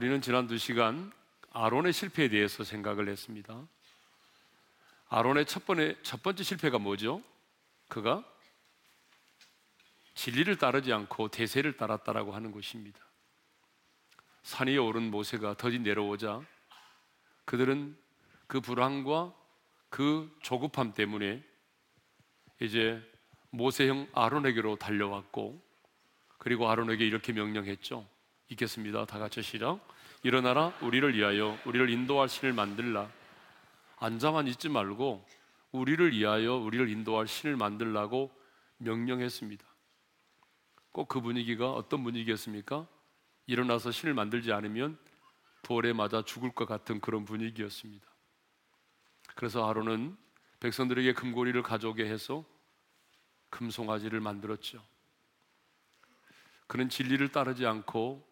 우리는 지난 두 시간 아론의 실패에 대해서 생각을 했습니다. 아론의 첫 번째, 첫 번째 실패가 뭐죠? 그가 진리를 따르지 않고 대세를 따랐다라고 하는 것입니다. 산 위에 오른 모세가 더디 내려오자 그들은 그 불안과 그 조급함 때문에 이제 모세형 아론에게로 달려왔고 그리고 아론에게 이렇게 명령했죠. 읽겠습니다. 다 같이 시작. 일어나라 우리를 위하여 우리를 인도할 신을 만들라. 앉아만 있지 말고 우리를 위하여 우리를 인도할 신을 만들라고 명령했습니다. 꼭 그 분위기가 어떤 분위기였습니까? 일어나서 신을 만들지 않으면 돌에 맞아 죽을 것 같은 그런 분위기였습니다. 그래서 아론은 백성들에게 금고리를 가져오게 해서 금송아지를 만들었죠. 그는 진리를 따르지 않고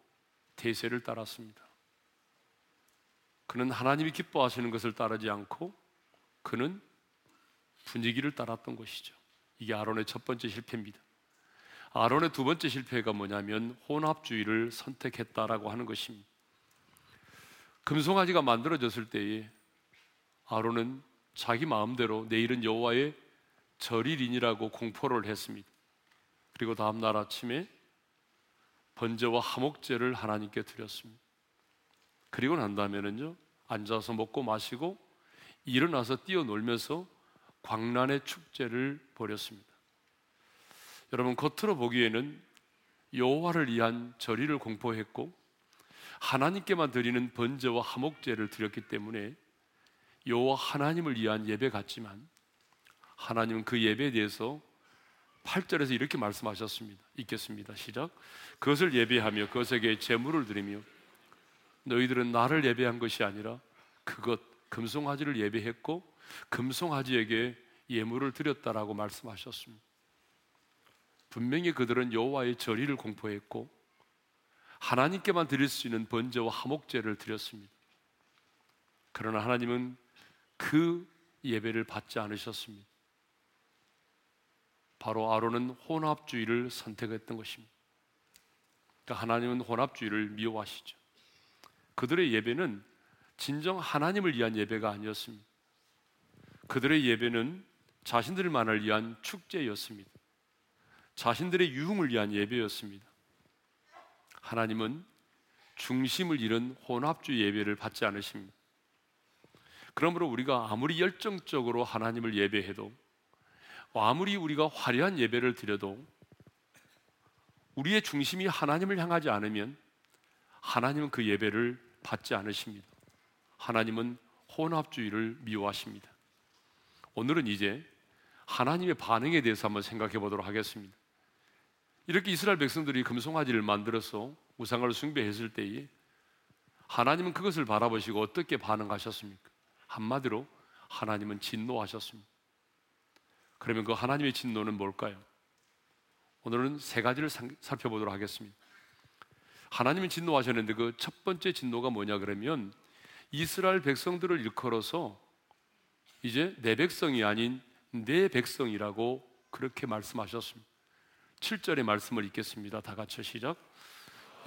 대세를 따랐습니다. 그는 하나님이 기뻐하시는 것을 따르지 않고 그는 분위기를 따랐던 것이죠. 이게 아론의 첫 번째 실패입니다. 아론의 두 번째 실패가 뭐냐면 혼합주의를 선택했다라고 하는 것입니다. 금송아지가 만들어졌을 때에 아론은 자기 마음대로 내일은 여호와의 절일인이라고 공포를 했습니다. 그리고 다음 날 아침에 번제와 화목제를 하나님께 드렸습니다. 그리고 난 다음에는요 앉아서 먹고 마시고 일어나서 뛰어놀면서 광란의 축제를 벌였습니다. 여러분 겉으로 보기에는 여호와를 위한 절의를 공포했고 하나님께만 드리는 번제와 화목제를 드렸기 때문에 여호와 하나님을 위한 예배 같지만 하나님은 그 예배에 대해서 8절에서 이렇게 말씀하셨습니다. 읽겠습니다. 시작. 그것을 예배하며 그것에게 제물을 드리며 너희들은 나를 예배한 것이 아니라 그것 금송아지를 예배했고 금송아지에게 예물을 드렸다라고 말씀하셨습니다. 분명히 그들은 여호와의 절의를 공포했고 하나님께만 드릴 수 있는 번제와 화목제를 드렸습니다. 그러나 하나님은 그 예배를 받지 않으셨습니다. 바로 아론은 혼합주의를 선택했던 것입니다. 그러니까 하나님은 혼합주의를 미워하시죠. 그들의 예배는 진정 하나님을 위한 예배가 아니었습니다. 그들의 예배는 자신들만을 위한 축제였습니다. 자신들의 유흥을 위한 예배였습니다. 하나님은 중심을 잃은 혼합주의 예배를 받지 않으십니다. 그러므로 우리가 아무리 열정적으로 하나님을 예배해도 아무리 우리가 화려한 예배를 드려도 우리의 중심이 하나님을 향하지 않으면 하나님은 그 예배를 받지 않으십니다. 하나님은 혼합주의를 미워하십니다. 오늘은 이제 하나님의 반응에 대해서 한번 생각해 보도록 하겠습니다. 이렇게 이스라엘 백성들이 금송아지를 만들어서 우상을 숭배했을 때에 하나님은 그것을 바라보시고 어떻게 반응하셨습니까? 한마디로 하나님은 진노하셨습니다. 그러면 그 하나님의 진노는 뭘까요? 오늘은 세 가지를 살펴보도록 하겠습니다. 하나님은 진노하셨는데 그 첫 번째 진노가 뭐냐 그러면 이스라엘 백성들을 일컬어서 이제 내 백성이 아닌 내 백성이라고 그렇게 말씀하셨습니다. 7절의 말씀을 읽겠습니다. 다 같이 시작.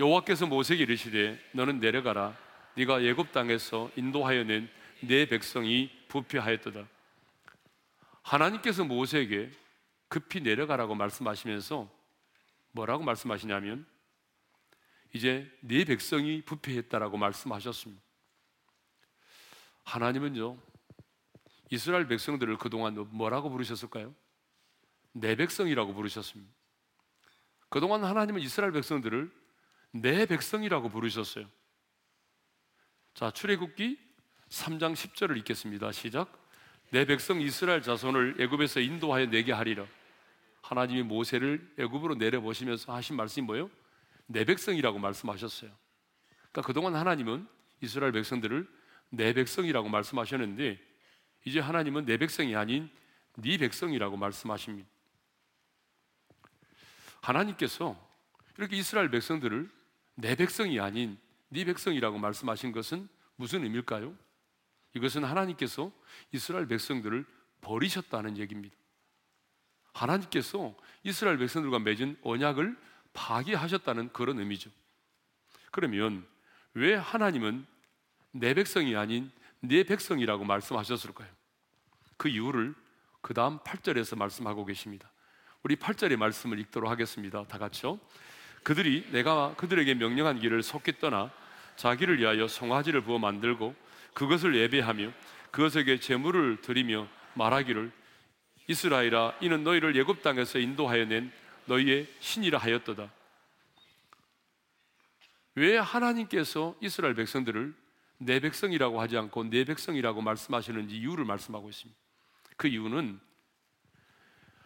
여호와께서 모세에게 이르시되 너는 내려가라 네가 예굽 땅에서 인도하여 낸 내 백성이 부패하였도다. 하나님께서 모세에게 급히 내려가라고 말씀하시면서 뭐라고 말씀하시냐면 이제 네 백성이 부패했다라고 말씀하셨습니다. 하나님은요, 이스라엘 백성들을 그동안 뭐라고 부르셨을까요? 내 백성이라고 부르셨습니다. 그동안 하나님은 이스라엘 백성들을 내 백성이라고 부르셨어요. 자, 출애굽기 3장 10절을 읽겠습니다. 시작. 내 백성 이스라엘 자손을 애굽에서 인도하여 내게 하리라. 하나님이 모세를 애굽으로 내려 보시면서 하신 말씀이 뭐예요? 내 백성이라고 말씀하셨어요. 그러니까 그동안 하나님은 이스라엘 백성들을 내 백성이라고 말씀하셨는데 이제 하나님은 내 백성이 아닌 네 백성이라고 말씀하십니다. 하나님께서 이렇게 이스라엘 백성들을 내 백성이 아닌 네 백성이라고 말씀하신 것은 무슨 의미일까요? 이것은 하나님께서 이스라엘 백성들을 버리셨다는 얘기입니다. 하나님께서 이스라엘 백성들과 맺은 언약을 파기하셨다는 그런 의미죠. 그러면 왜 하나님은 내 백성이 아닌 내 백성이라고 말씀하셨을까요? 그 이유를 그 다음 8절에서 말씀하고 계십니다. 우리 8절의 말씀을 읽도록 하겠습니다. 다 같이요. 그들이 내가 그들에게 명령한 길을 속히 떠나 자기를 위하여 송아지를 부어 만들고 그것을 예배하며 그것에게 제물을 드리며 말하기를 이스라엘아 이는 너희를 예굽 땅에서 인도하여 낸 너희의 신이라 하였도다. 왜 하나님께서 이스라엘 백성들을 내 백성이라고 하지 않고 내 백성이라고 말씀하시는지 이유를 말씀하고 있습니다. 그 이유는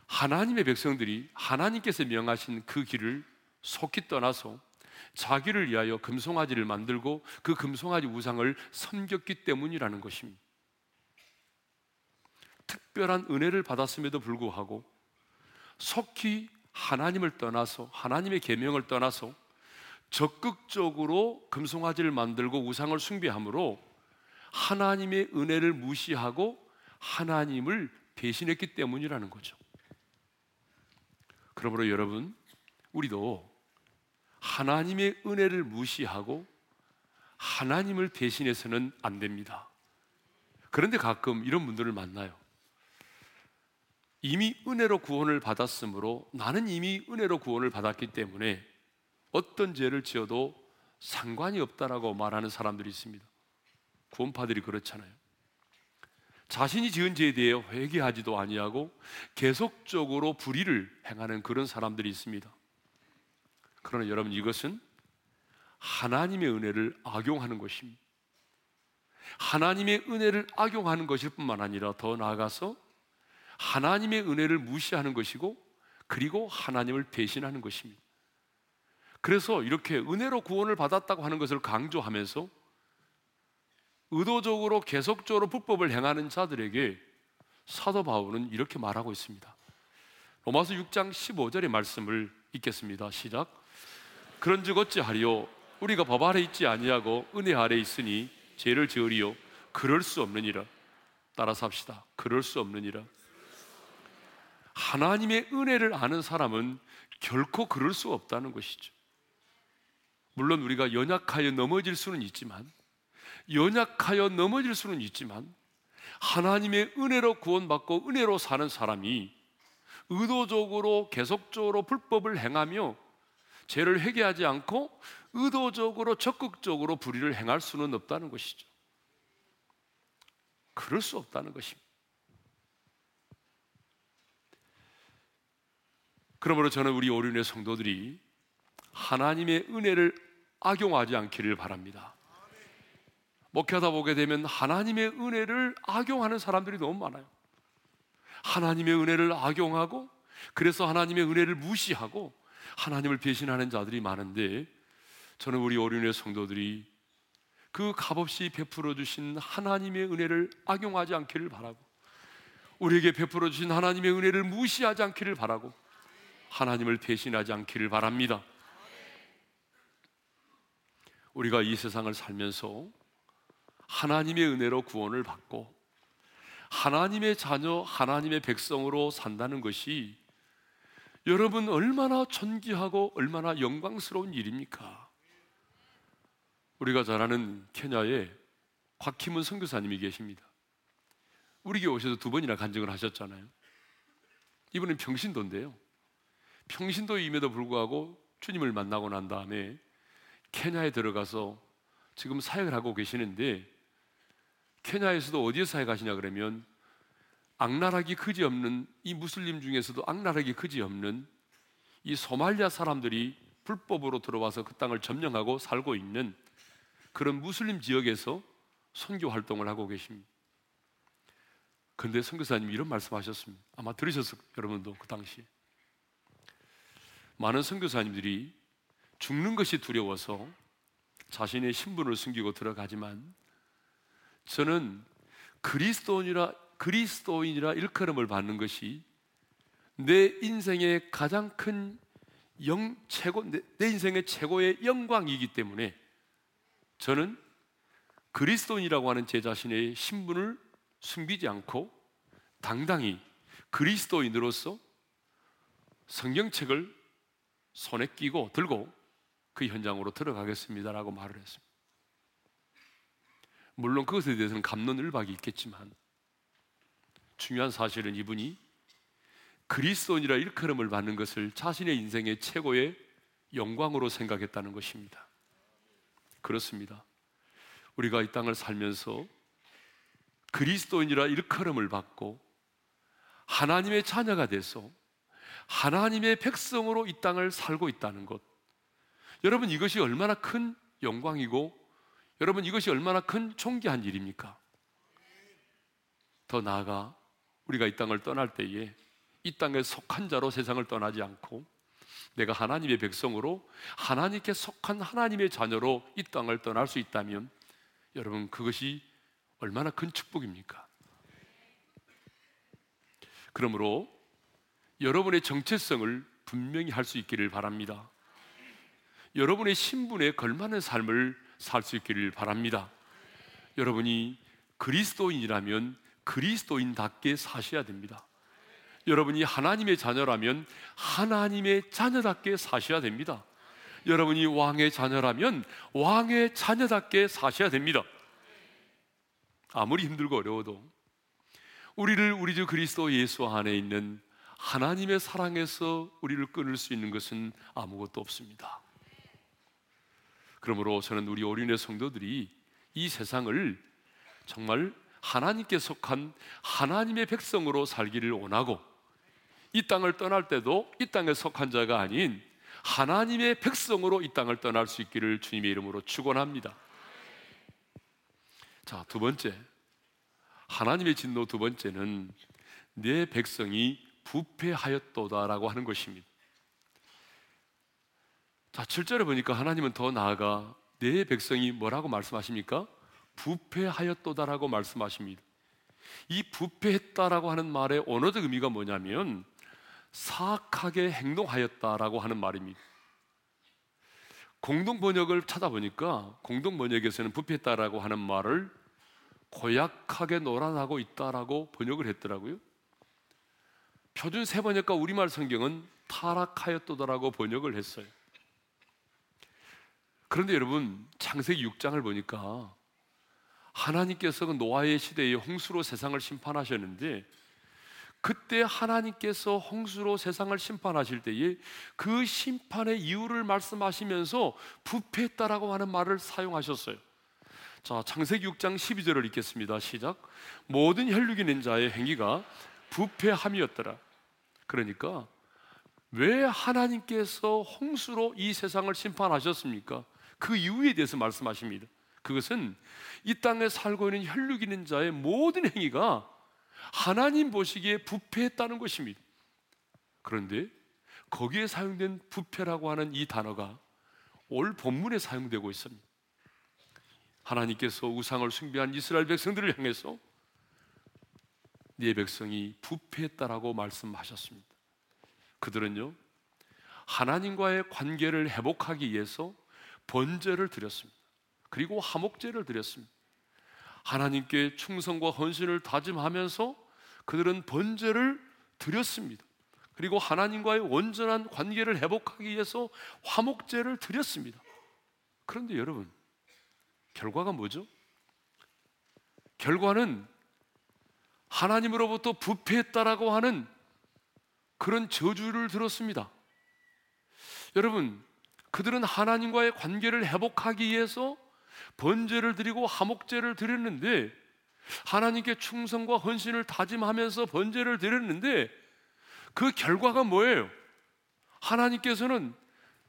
하나님의 백성들이 하나님께서 명하신 그 길을 속히 떠나서 자기를 위하여 금송아지를 만들고 그 금송아지 우상을 섬겼기 때문이라는 것입니다. 특별한 은혜를 받았음에도 불구하고 속히 하나님을 떠나서 하나님의 계명을 떠나서 적극적으로 금송아지를 만들고 우상을 숭배함으로 하나님의 은혜를 무시하고 하나님을 배신했기 때문이라는 거죠. 그러므로 여러분, 우리도 하나님의 은혜를 무시하고 하나님을 대신해서는 안 됩니다. 그런데 가끔 이런 분들을 만나요. 이미 은혜로 구원을 받았으므로 나는 이미 은혜로 구원을 받았기 때문에 어떤 죄를 지어도 상관이 없다라고 말하는 사람들이 있습니다. 구원파들이 그렇잖아요. 자신이 지은 죄에 대해 회개하지도 아니하고 계속적으로 불의를 행하는 그런 사람들이 있습니다. 그러나 여러분 이것은 하나님의 은혜를 악용하는 것입니다. 하나님의 은혜를 악용하는 것일 뿐만 아니라 더 나아가서 하나님의 은혜를 무시하는 것이고 그리고 하나님을 배신하는 것입니다. 그래서 이렇게 은혜로 구원을 받았다고 하는 것을 강조하면서 의도적으로 계속적으로 불법을 행하는 자들에게 사도 바울은 이렇게 말하고 있습니다. 로마서 6장 15절의 말씀을 읽겠습니다. 시작. 그런즉 어찌하리요 우리가 법 아래 있지 아니하고 은혜 아래 있으니 죄를 지으리요 그럴 수 없느니라. 따라서 합시다. 그럴 수 없느니라. 하나님의 은혜를 아는 사람은 결코 그럴 수 없다는 것이죠. 물론 우리가 연약하여 넘어질 수는 있지만 연약하여 넘어질 수는 있지만 하나님의 은혜로 구원받고 은혜로 사는 사람이 의도적으로 계속적으로 불법을 행하며 죄를 회개하지 않고 의도적으로 적극적으로 불의를 행할 수는 없다는 것이죠. 그럴 수 없다는 것입니다. 그러므로 저는 우리 오륜의 성도들이 하나님의 은혜를 악용하지 않기를 바랍니다. 목회하다 보게 되면 하나님의 은혜를 악용하는 사람들이 너무 많아요. 하나님의 은혜를 악용하고 그래서 하나님의 은혜를 무시하고 하나님을 배신하는 자들이 많은데 저는 우리 오륜의 성도들이 그 값없이 베풀어 주신 하나님의 은혜를 악용하지 않기를 바라고 우리에게 베풀어 주신 하나님의 은혜를 무시하지 않기를 바라고 하나님을 배신하지 않기를 바랍니다. 우리가 이 세상을 살면서 하나님의 은혜로 구원을 받고 하나님의 자녀, 하나님의 백성으로 산다는 것이 여러분 얼마나 존귀하고 얼마나 영광스러운 일입니까? 우리가 잘 아는 케냐에 곽희문 선교사님이 계십니다. 우리 교회 오셔서 두 번이나 간증을 하셨잖아요. 이분은 평신도인데요. 평신도임에도 불구하고 주님을 만나고 난 다음에 케냐에 들어가서 지금 사역을 하고 계시는데 케냐에서도 어디에 사역하시냐 그러면 악랄하기 그지 없는 이 무슬림 중에서도 악랄하기 그지 없는 이 소말리아 사람들이 불법으로 들어와서 그 땅을 점령하고 살고 있는 그런 무슬림 지역에서 선교 활동을 하고 계십니다. 그런데 선교사님 이런 말씀하셨습니다. 아마 들으셨을 여러분도 그 당시 많은 선교사님들이 죽는 것이 두려워서 자신의 신분을 숨기고 들어가지만 저는 그리스도인이라 그리스도인이라 일컬음을 받는 것이 내 인생의 가장 큰 영 최고 내, 내 인생의 최고의 영광이기 때문에 저는 그리스도인이라고 하는 제 자신의 신분을 숨기지 않고 당당히 그리스도인으로서 성경책을 손에 끼고 들고 그 현장으로 들어가겠습니다라고 말을 했습니다. 물론 그것에 대해서는 감론을박이 있겠지만 중요한 사실은 이분이 그리스도인이라 일컬음을 받는 것을 자신의 인생의 최고의 영광으로 생각했다는 것입니다. 그렇습니다. 우리가 이 땅을 살면서 그리스도인이라 일컬음을 받고 하나님의 자녀가 돼서 하나님의 백성으로 이 땅을 살고 있다는 것. 여러분 이것이 얼마나 큰 영광이고 여러분 이것이 얼마나 큰 존귀한 일입니까? 더 나아가 우리가 이 땅을 떠날 때에 이 땅에 속한 자로 세상을 떠나지 않고 내가 하나님의 백성으로 하나님께 속한 하나님의 자녀로 이 땅을 떠날 수 있다면 여러분 그것이 얼마나 큰 축복입니까? 그러므로 여러분의 정체성을 분명히 할 수 있기를 바랍니다. 여러분의 신분에 걸맞는 삶을 살 수 있기를 바랍니다. 여러분이 그리스도인이라면 그리스도인답게 사셔야 됩니다. 여러분이 하나님의 자녀라면 하나님의 자녀답게 사셔야 됩니다. 여러분이 왕의 자녀라면 왕의 자녀답게 사셔야 됩니다. 아무리 힘들고 어려워도 우리를 우리 주 그리스도 예수 안에 있는 하나님의 사랑에서 우리를 끊을 수 있는 것은 아무것도 없습니다. 그러므로 저는 우리 어린의 성도들이 이 세상을 정말 하나님께 속한 하나님의 백성으로 살기를 원하고 이 땅을 떠날 때도 이 땅에 속한 자가 아닌 하나님의 백성으로 이 땅을 떠날 수 있기를 주님의 이름으로 축원합니다. 자, 두 번째. 하나님의 진노 두 번째는 내 백성이 부패하였도다라고 하는 것입니다. 자, 7절에 보니까 하나님은 더 나아가 내 백성이 뭐라고 말씀하십니까? 부패하였도다라고 말씀하십니다. 이 부패했다라고 하는 말의 언어적 의미가 뭐냐면 사악하게 행동하였다라고 하는 말입니다. 공동 번역을 찾아보니까 공동 번역에서는 부패했다라고 하는 말을 고약하게 노란하고 있다라고 번역을 했더라고요. 표준 세 번역과 우리말 성경은 타락하였도다라고 번역을 했어요. 그런데 여러분 창세기 6장을 보니까 하나님께서 그 노아의 시대에 홍수로 세상을 심판하셨는데 그때 하나님께서 홍수로 세상을 심판하실 때에 그 심판의 이유를 말씀하시면서 부패했다라고 하는 말을 사용하셨어요. 자, 창세기 6장 12절을 읽겠습니다. 시작. 모든 혈육이 낸 자의 행위가 부패함이었더라. 그러니까 왜 하나님께서 홍수로 이 세상을 심판하셨습니까? 그 이유에 대해서 말씀하십니다. 그것은 이 땅에 살고 있는 혈육 있는 자의 모든 행위가 하나님 보시기에 부패했다는 것입니다. 그런데 거기에 사용된 부패라고 하는 이 단어가 올 본문에 사용되고 있습니다. 하나님께서 우상을 숭배한 이스라엘 백성들을 향해서 네 백성이 부패했다라고 말씀하셨습니다. 그들은요 하나님과의 관계를 회복하기 위해서 번제를 드렸습니다. 그리고 화목제를 드렸습니다. 하나님께 충성과 헌신을 다짐하면서 그들은 번제를 드렸습니다. 그리고 하나님과의 온전한 관계를 회복하기 위해서 화목제를 드렸습니다. 그런데 여러분, 결과가 뭐죠? 결과는 하나님으로부터 부패했다라고 하는 그런 저주를 들었습니다. 여러분, 그들은 하나님과의 관계를 회복하기 위해서 번제를 드리고 화목제를 드렸는데 하나님께 충성과 헌신을 다짐하면서 번제를 드렸는데 그 결과가 뭐예요? 하나님께서는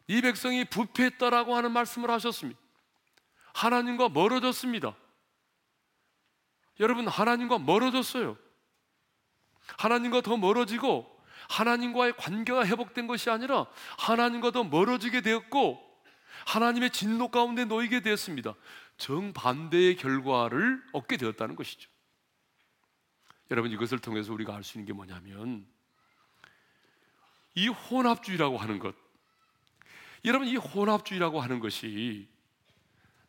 이 백성이 부패했다라고 하는 말씀을 하셨습니다. 하나님과 멀어졌습니다. 여러분, 하나님과 멀어졌어요. 하나님과 더 멀어지고 하나님과의 관계가 회복된 것이 아니라 하나님과 더 멀어지게 되었고 하나님의 진노 가운데 놓이게 되었습니다. 정반대의 결과를 얻게 되었다는 것이죠. 여러분 이것을 통해서 우리가 알 수 있는 게 뭐냐면 이 혼합주의라고 하는 것 여러분 이 혼합주의라고 하는 것이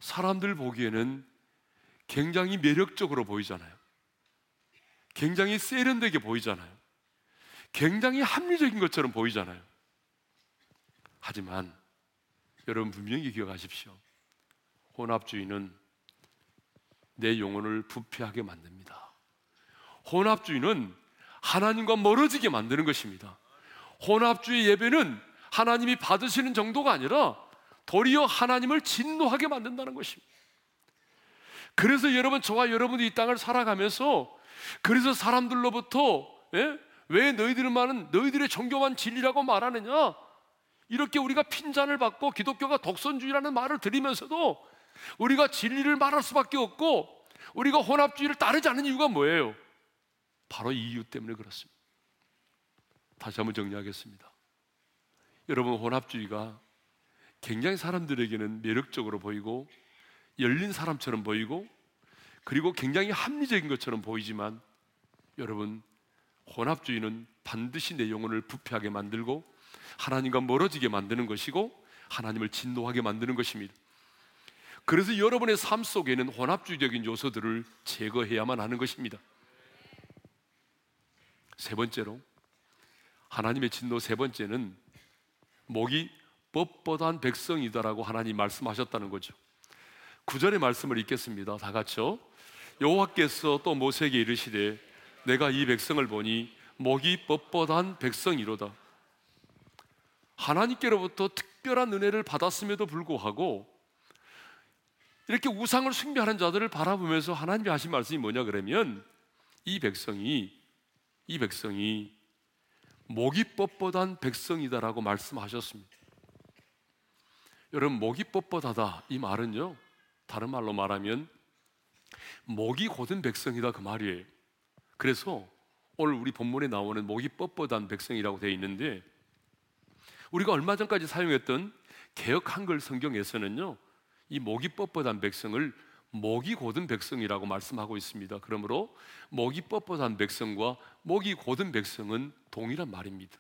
사람들 보기에는 굉장히 매력적으로 보이잖아요. 굉장히 세련되게 보이잖아요. 굉장히 합리적인 것처럼 보이잖아요. 하지만 여러분 분명히 기억하십시오. 혼합주의는 내 영혼을 부패하게 만듭니다. 혼합주의는 하나님과 멀어지게 만드는 것입니다. 혼합주의 예배는 하나님이 받으시는 정도가 아니라 도리어 하나님을 진노하게 만든다는 것입니다. 그래서 여러분 저와 여러분이 이 땅을 살아가면서 그래서 사람들로부터 예? 왜 너희들만은 너희들의 정교한 진리라고 말하느냐? 이렇게 우리가 핀잔을 받고 기독교가 독선주의라는 말을 들으면서도 우리가 진리를 말할 수밖에 없고 우리가 혼합주의를 따르지 않는 이유가 뭐예요? 바로 이 이유 때문에 그렇습니다. 다시 한번 정리하겠습니다. 여러분 혼합주의가 굉장히 사람들에게는 매력적으로 보이고 열린 사람처럼 보이고 그리고 굉장히 합리적인 것처럼 보이지만 여러분 혼합주의는 반드시 내 영혼을 부패하게 만들고 하나님과 멀어지게 만드는 것이고 하나님을 진노하게 만드는 것입니다. 그래서 여러분의 삶 속에는 혼합주의적인 요소들을 제거해야만 하는 것입니다. 세 번째로 하나님의 진노 세 번째는 목이 뻣뻣한 백성이다라고 하나님 말씀하셨다는 거죠. 구절의 말씀을 읽겠습니다. 다 같이요. 여호와께서 또 모세에게 이르시되 내가 이 백성을 보니 목이 뻣뻣한 백성이로다. 하나님께로부터 특별한 은혜를 받았음에도 불구하고 이렇게 우상을 숭배하는 자들을 바라보면서 하나님이 하신 말씀이 뭐냐 그러면 이 백성이 이 백성이 목이 뻣뻣한 백성이다라고 말씀하셨습니다. 여러분 목이 뻣뻣하다 이 말은요 다른 말로 말하면 목이 곧은 백성이다 그 말이에요. 그래서 오늘 우리 본문에 나오는 목이 뻣뻣한 백성이라고 되어 있는데 우리가 얼마 전까지 사용했던 개혁 한글 성경에서는요 이 목이 뻣뻣한 백성을 목이 곧은 백성이라고 말씀하고 있습니다. 그러므로 목이 뻣뻣한 백성과 목이 곧은 백성은 동일한 말입니다.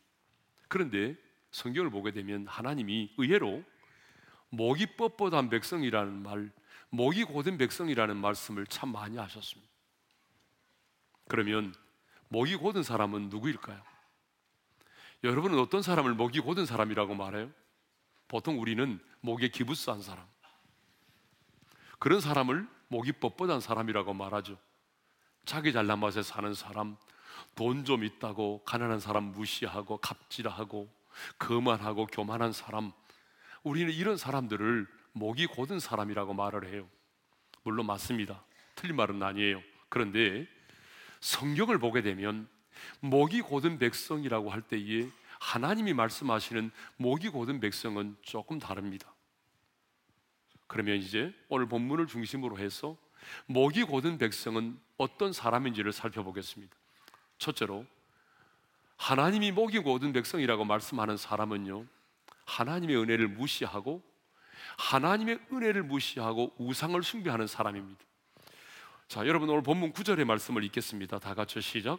그런데 성경을 보게 되면 하나님이 의외로 목이 뻣뻣한 백성이라는 말, 목이 곧은 백성이라는 말씀을 참 많이 하셨습니다. 그러면 목이 곧은 사람은 누구일까요? 여러분은 어떤 사람을 목이 곧은 사람이라고 말해요? 보통 우리는 목에 기부스한 사람. 그런 사람을 목이 뻣뻣한 사람이라고 말하죠. 자기 잘난 맛에 사는 사람, 돈 좀 있다고 가난한 사람 무시하고 갑질하고 거만하고 교만한 사람. 우리는 이런 사람들을 목이 곧은 사람이라고 말을 해요. 물론 맞습니다. 틀린 말은 아니에요. 그런데 성경을 보게 되면 목이 곧은 백성이라고 할 때에 하나님이 말씀하시는 목이 곧은 백성은 조금 다릅니다. 그러면 이제 오늘 본문을 중심으로 해서 목이 곧은 백성은 어떤 사람인지를 살펴보겠습니다. 첫째로 하나님이 목이 곧은 백성이라고 말씀하는 사람은요. 하나님의 은혜를 무시하고 하나님의 은혜를 무시하고 우상을 숭배하는 사람입니다. 자, 여러분 오늘 본문 9절의 말씀을 읽겠습니다. 다 같이 시작.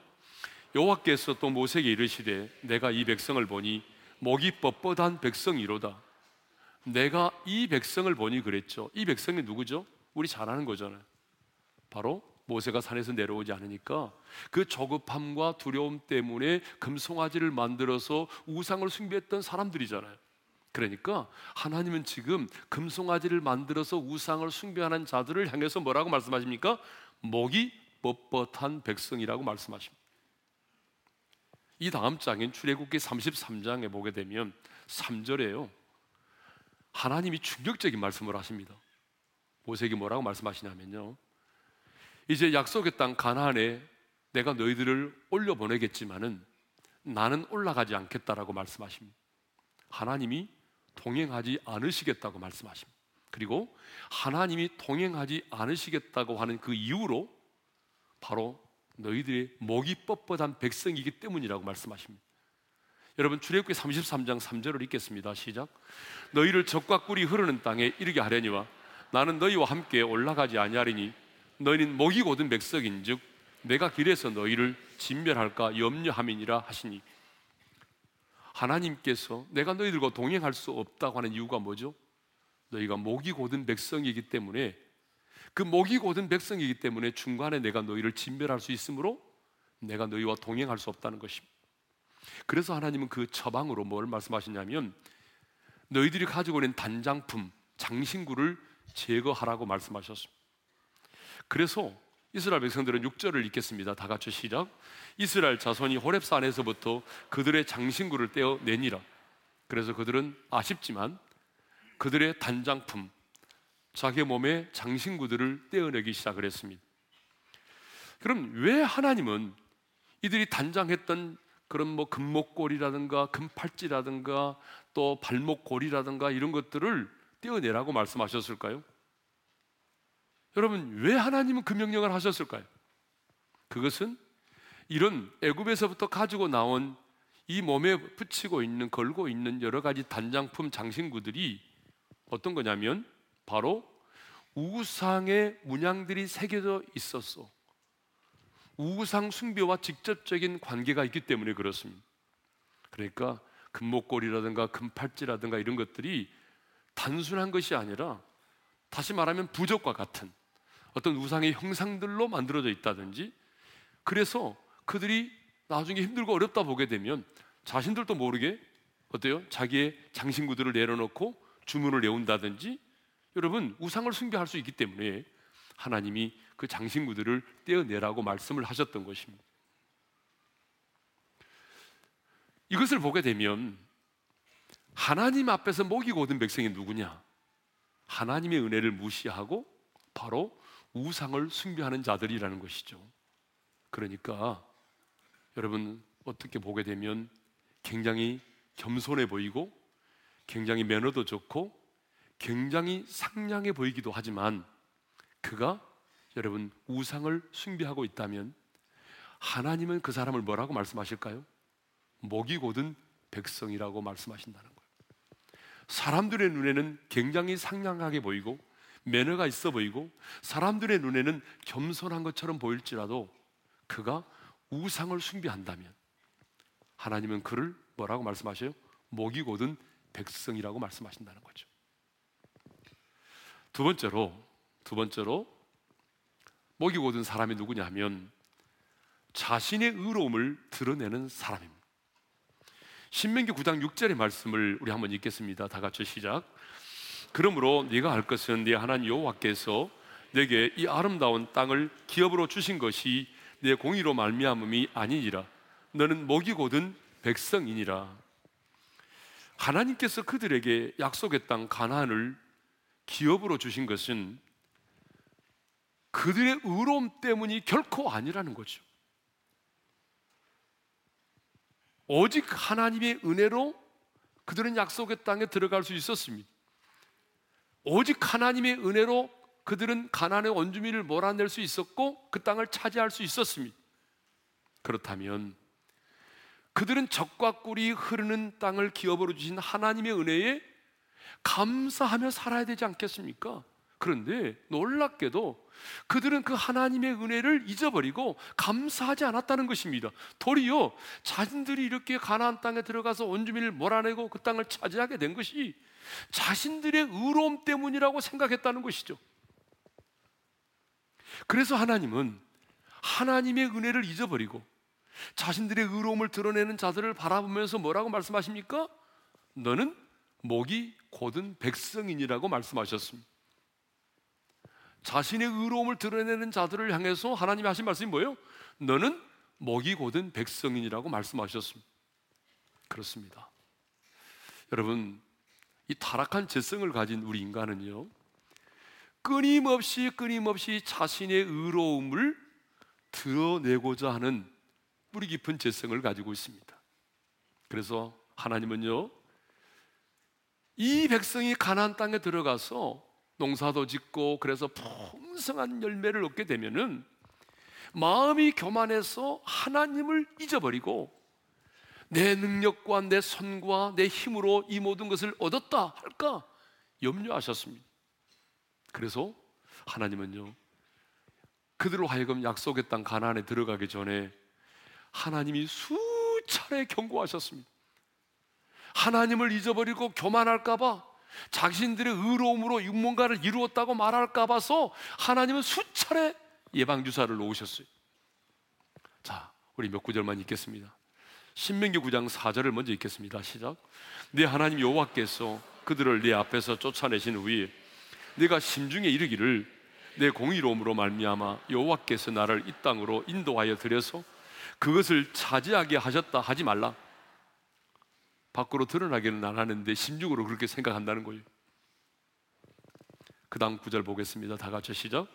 여호와께서 또 모세에게 이르시되 내가 이 백성을 보니 목이 뻣뻣한 백성이로다. 내가 이 백성을 보니 그랬죠. 이 백성이 누구죠? 우리 잘 아는 거잖아요. 바로 모세가 산에서 내려오지 않으니까 그 조급함과 두려움 때문에 금송아지를 만들어서 우상을 숭배했던 사람들이잖아요. 그러니까 하나님은 지금 금송아지를 만들어서 우상을 숭배하는 자들을 향해서 뭐라고 말씀하십니까? 목이 뻣뻣한 백성이라고 말씀하십니다. 이 다음 장인 출애굽기 33장에 보게 되면 3절에요. 하나님이 충격적인 말씀을 하십니다. 모세에게 뭐라고 말씀하시냐면요. 이제 약속의 땅 가나안에 내가 너희들을 올려 보내겠지만은 나는 올라가지 않겠다라고 말씀하십니다. 하나님이 동행하지 않으시겠다고 말씀하십니다. 그리고 하나님이 동행하지 않으시겠다고 하는 그 이유로 바로 너희들의 목이 뻣뻣한 백성이기 때문이라고 말씀하십니다. 여러분 출애굽기 33장 3절을 읽겠습니다. 시작. 너희를 적과 꿀이 흐르는 땅에 이르게 하려니와 나는 너희와 함께 올라가지 아니하리니 너희는 목이 고든 백성인즉 내가 길에서 너희를 진멸할까 염려함이니라 하시니 하나님께서 내가 너희들과 동행할 수 없다고 하는 이유가 뭐죠? 너희가 목이 고든 백성이기 때문에 그 목이 고든 백성이기 때문에 중간에 내가 너희를 진멸할 수 있으므로 내가 너희와 동행할 수 없다는 것입니다. 그래서 하나님은 그 처방으로 뭘 말씀하셨냐면 너희들이 가지고 있는 단장품, 장신구를 제거하라고 말씀하셨습니다. 그래서 이스라엘 백성들은 6절을 읽겠습니다. 다 같이 시작. 이스라엘 자손이 호렙산에서부터 그들의 장신구를 떼어 내니라. 그래서 그들은 아쉽지만 그들의 단장품, 자기 몸의 장신구들을 떼어내기 시작을 했습니다. 그럼 왜 하나님은 이들이 단장했던 그런 뭐 금목걸이라든가 금팔찌라든가 또 발목걸이라든가 이런 것들을 떼어내라고 말씀하셨을까요? 여러분 왜 하나님은 그 명령을 하셨을까요? 그것은 이런 애굽에서부터 가지고 나온 이 몸에 붙이고 있는 걸고 있는 여러 가지 단장품 장신구들이 어떤 거냐면 바로 우상의 문양들이 새겨져 있었어. 우상 숭배와 직접적인 관계가 있기 때문에 그렇습니다. 그러니까 금목걸이라든가 금팔찌라든가 이런 것들이 단순한 것이 아니라 다시 말하면 부적과 같은 어떤 우상의 형상들로 만들어져 있다든지 그래서 그들이 나중에 힘들고 어렵다 보게 되면 자신들도 모르게 어때요? 자기의 장신구들을 내려놓고 주문을 외운다든지 여러분 우상을 숭배할 수 있기 때문에 하나님이 그 장신구들을 떼어내라고 말씀을 하셨던 것입니다. 이것을 보게 되면 하나님 앞에서 목이 고든 백성이 누구냐? 하나님의 은혜를 무시하고 바로 우상을 숭배하는 자들이라는 것이죠. 그러니까 여러분 어떻게 보게 되면 굉장히 겸손해 보이고 굉장히 매너도 좋고 굉장히 상냥해 보이기도 하지만 그가 여러분 우상을 숭배하고 있다면 하나님은 그 사람을 뭐라고 말씀하실까요? 목이 고든 백성이라고 말씀하신다는 거예요. 사람들의 눈에는 굉장히 상냥하게 보이고 매너가 있어 보이고 사람들의 눈에는 겸손한 것처럼 보일지라도 그가 우상을 숭배한다면 하나님은 그를 뭐라고 말씀하셔요? 목이 고든 백성이라고 말씀하신다는 거죠. 두 번째로 두 번째로 목이 고든 사람이 누구냐면 자신의 의로움을 드러내는 사람입니다. 신명기 9장 6절의 말씀을 우리 한번 읽겠습니다. 다 같이 시작. 그러므로 네가 알 것은 네 하나님 여호와께서 내게 이 아름다운 땅을 기업으로 주신 것이 내 공의로 말미암음이 아니니라. 너는 목이 고든 백성이니라. 하나님께서 그들에게 약속의 땅 가나안을 기업으로 주신 것은 그들의 의로움 때문이 결코 아니라는 거죠. 오직 하나님의 은혜로 그들은 약속의 땅에 들어갈 수 있었습니다. 오직 하나님의 은혜로 그들은 가나안의 원주민을 몰아낼 수 있었고 그 땅을 차지할 수 있었습니다. 그렇다면 그들은 적과 꿀이 흐르는 땅을 기업으로 주신 하나님의 은혜에 감사하며 살아야 되지 않겠습니까? 그런데 놀랍게도 그들은 그 하나님의 은혜를 잊어버리고 감사하지 않았다는 것입니다. 도리어 자신들이 이렇게 가나안 땅에 들어가서 원주민을 몰아내고 그 땅을 차지하게 된 것이 자신들의 의로움 때문이라고 생각했다는 것이죠. 그래서 하나님은 하나님의 은혜를 잊어버리고 자신들의 의로움을 드러내는 자들을 바라보면서 뭐라고 말씀하십니까? 너는 목이 곧은 백성인이라고 말씀하셨습니다. 자신의 의로움을 드러내는 자들을 향해서 하나님이 하신 말씀이 뭐예요? 너는 목이 곧은 백성인이라고 말씀하셨습니다. 그렇습니다. 여러분, 이 타락한 재성을 가진 우리 인간은요, 끊임없이 끊임없이 자신의 의로움을 드러내고자 하는 뿌리 깊은 재성을 가지고 있습니다. 그래서 하나님은요, 이 백성이 가나안 땅에 들어가서 농사도 짓고 그래서 풍성한 열매를 얻게 되면은 마음이 교만해서 하나님을 잊어버리고 내 능력과 내 손과 내 힘으로 이 모든 것을 얻었다 할까 염려하셨습니다. 그래서 하나님은요 그들로 하여금 약속의 땅 가나안에 들어가기 전에 하나님이 수차례 경고하셨습니다. 하나님을 잊어버리고 교만할까봐 자신들의 의로움으로 뭔가를 이루었다고 말할까 봐서 하나님은 수차례 예방주사를 놓으셨어요. 자, 우리 몇 구절만 읽겠습니다. 신명기 9장 4절을 먼저 읽겠습니다. 시작. 네 하나님 여호와께서 그들을 네 앞에서 쫓아내신 후에 네가 심중에 이르기를 내 공의로움으로 말미암아 여호와께서 나를 이 땅으로 인도하여 들여서 그것을 차지하게 하셨다 하지 말라. 밖으로 드러나기는 안 하는데 심중으로 그렇게 생각한다는 거예요. 그 다음 구절 보겠습니다. 다 같이 시작.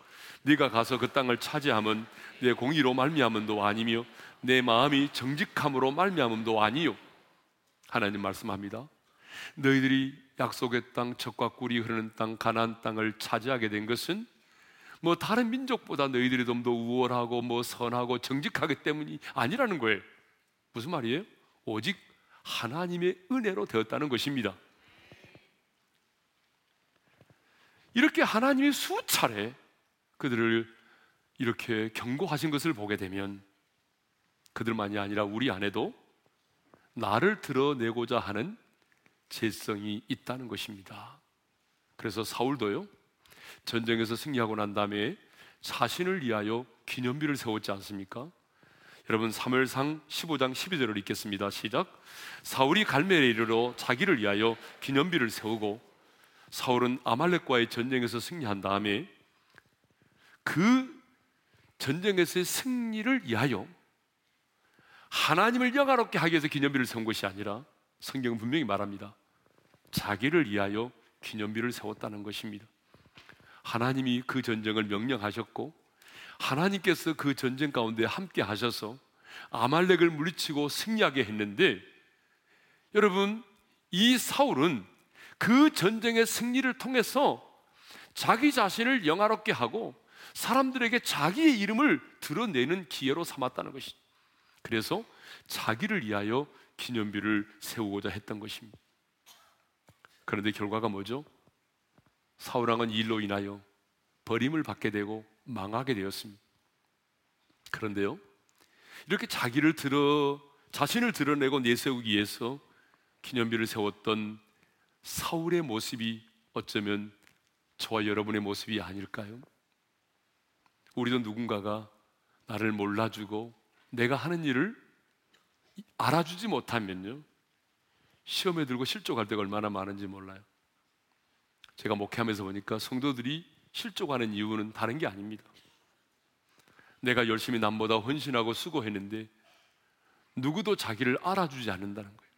네가 가서 그 땅을 차지하면 내 공의로 말미암음도 아니며 내 마음이 정직함으로 말미암음도 아니요. 하나님 말씀합니다. 너희들이 약속의 땅, 적과 꿀이 흐르는 땅, 가나안 땅을 차지하게 된 것은 뭐 다른 민족보다 너희들이 좀 더 우월하고 뭐 선하고 정직하기 때문이 아니라는 거예요. 무슨 말이에요? 오직 하나님의 은혜로 되었다는 것입니다. 이렇게 하나님이 수차례 그들을 이렇게 경고하신 것을 보게 되면 그들만이 아니라 우리 안에도 나를 드러내고자 하는 재성이 있다는 것입니다. 그래서 사울도요, 전쟁에서 승리하고 난 다음에 자신을 위하여 기념비를 세웠지 않습니까? 여러분 3월상 15장 12절을 읽겠습니다. 시작. 사울이 갈멜에 이르러 자기를 위하여 기념비를 세우고 사울은 아말렉과의 전쟁에서 승리한 다음에 그 전쟁에서의 승리를 위하여 하나님을 영화롭게 하기 위해서 기념비를 세운 것이 아니라 성경은 분명히 말합니다. 자기를 위하여 기념비를 세웠다는 것입니다. 하나님이 그 전쟁을 명령하셨고 하나님께서 그 전쟁 가운데 함께 하셔서 아말렉을 물리치고 승리하게 했는데 여러분 이 사울은 그 전쟁의 승리를 통해서 자기 자신을 영화롭게 하고 사람들에게 자기의 이름을 드러내는 기회로 삼았다는 것이죠. 그래서 자기를 위하여 기념비를 세우고자 했던 것입니다. 그런데 결과가 뭐죠? 사울왕은 일로 인하여 버림을 받게 되고 망하게 되었습니다. 그런데요, 이렇게 자기를 드러, 자신을 드러내고 내세우기 위해서 기념비를 세웠던 사울의 모습이 어쩌면 저와 여러분의 모습이 아닐까요? 우리도 누군가가 나를 몰라주고 내가 하는 일을 알아주지 못하면요. 시험에 들고 실족할 때가 얼마나 많은지 몰라요. 제가 목회하면서 보니까 성도들이 실족하는 이유는 다른 게 아닙니다. 내가 열심히 남보다 헌신하고 수고했는데 누구도 자기를 알아주지 않는다는 거예요.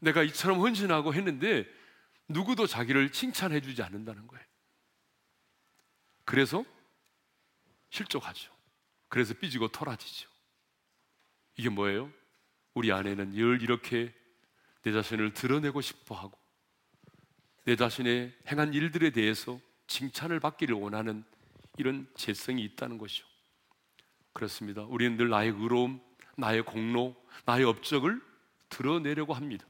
내가 이처럼 헌신하고 했는데 누구도 자기를 칭찬해 주지 않는다는 거예요. 그래서 실족하죠. 그래서 삐지고 토라지죠. 이게 뭐예요? 우리 안에는 늘 이렇게 내 자신을 드러내고 싶어 하고 내 자신의 행한 일들에 대해서 칭찬을 받기를 원하는 이런 재성이 있다는 것이죠. 그렇습니다. 우리는 늘 나의 의로움, 나의 공로, 나의 업적을 드러내려고 합니다.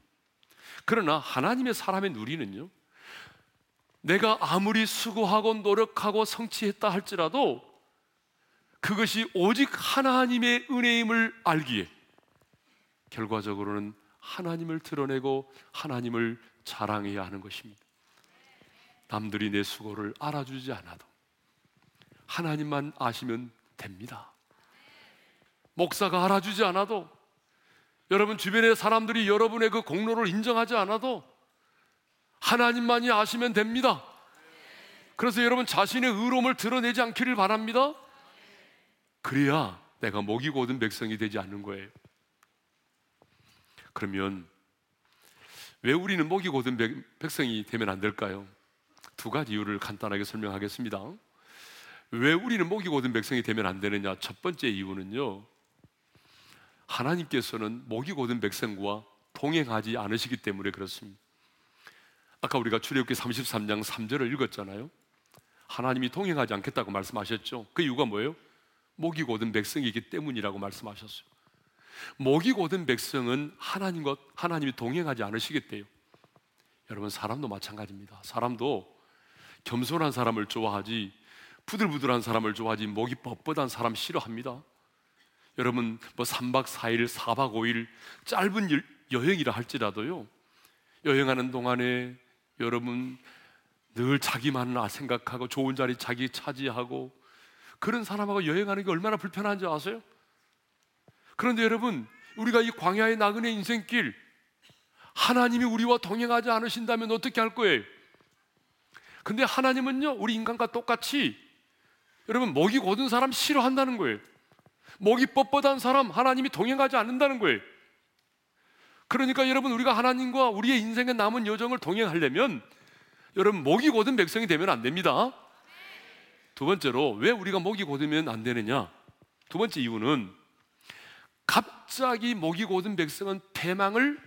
그러나 하나님의 사람의 누리는요, 내가 아무리 수고하고 노력하고 성취했다 할지라도 그것이 오직 하나님의 은혜임을 알기에 결과적으로는 하나님을 드러내고 하나님을 자랑해야 하는 것입니다. 남들이 내 수고를 알아주지 않아도 하나님만 아시면 됩니다. 목사가 알아주지 않아도 여러분 주변의 사람들이 여러분의 그 공로를 인정하지 않아도 하나님만이 아시면 됩니다. 그래서 여러분 자신의 의로움을 드러내지 않기를 바랍니다. 그래야 내가 목이 고든 백성이 되지 않는 거예요. 그러면 왜 우리는 목이 고든 백성이 되면 안 될까요? 두 가지 이유를 간단하게 설명하겠습니다. 왜 우리는 목이 고든 백성이 되면 안 되느냐? 첫 번째 이유는요. 하나님께서는 목이 고든 백성과 동행하지 않으시기 때문에 그렇습니다. 아까 우리가 출애굽기 33장 3절을 읽었잖아요. 하나님이 동행하지 않겠다고 말씀하셨죠. 그 이유가 뭐예요? 목이 고든 백성이기 때문이라고 말씀하셨어요. 목이 고든 백성은 하나님과 하나님이 동행하지 않으시겠대요. 여러분 사람도 마찬가지입니다. 사람도 겸손한 사람을 좋아하지 부들부들한 사람을 좋아하지 목이 뻣뻣한 사람 싫어합니다. 여러분 뭐 3박 4일, 4박 5일 짧은 여행이라 할지라도요. 여행하는 동안에 여러분 늘 자기만 생각하고 좋은 자리 자기 차지하고 그런 사람하고 여행하는 게 얼마나 불편한지 아세요? 그런데 여러분 우리가 이 광야의 나그네 인생길 하나님이 우리와 동행하지 않으신다면 어떻게 할 거예요? 근데 하나님은요, 우리 인간과 똑같이 여러분 목이 곧은 사람 싫어한다는 거예요. 목이 뻣뻣한 사람 하나님이 동행하지 않는다는 거예요. 그러니까 여러분 우리가 하나님과 우리의 인생의 남은 여정을 동행하려면 여러분 목이 곧은 백성이 되면 안 됩니다. 두 번째로 왜 우리가 목이 곧으면 안 되느냐? 두 번째 이유는 갑자기 목이 곧은 백성은 패망을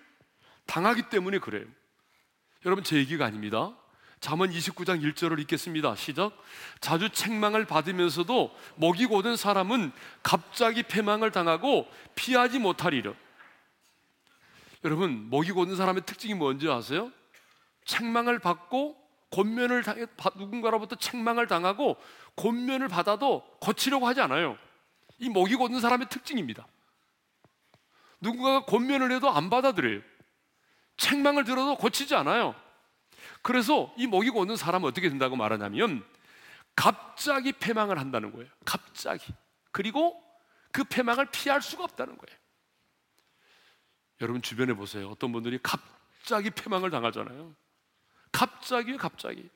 당하기 때문에 그래요. 여러분 제 얘기가 아닙니다. 잠언 29장 1절을 읽겠습니다. 시작. 자주 책망을 받으면서도 목이 곧은 사람은 갑자기 패망을 당하고 피하지 못하리라. 여러분, 목이 곧은 사람의 특징이 뭔지 아세요? 책망을 받고 권면을 당 누군가로부터 책망을 당하고 권면을 받아도 고치려고 하지 않아요. 이 목이 곧은 사람의 특징입니다. 누군가가 권면을 해도 안 받아들여요. 책망을 들어도 고치지 않아요. 그래서 이 목이 곧는 사람은 어떻게 된다고 말하냐면 갑자기 패망을 한다는 거예요. 갑자기. 그리고 그 패망을 피할 수가 없다는 거예요. 여러분 주변에 보세요. 어떤 분들이 갑자기 패망을 당하잖아요. 갑자기 갑자기.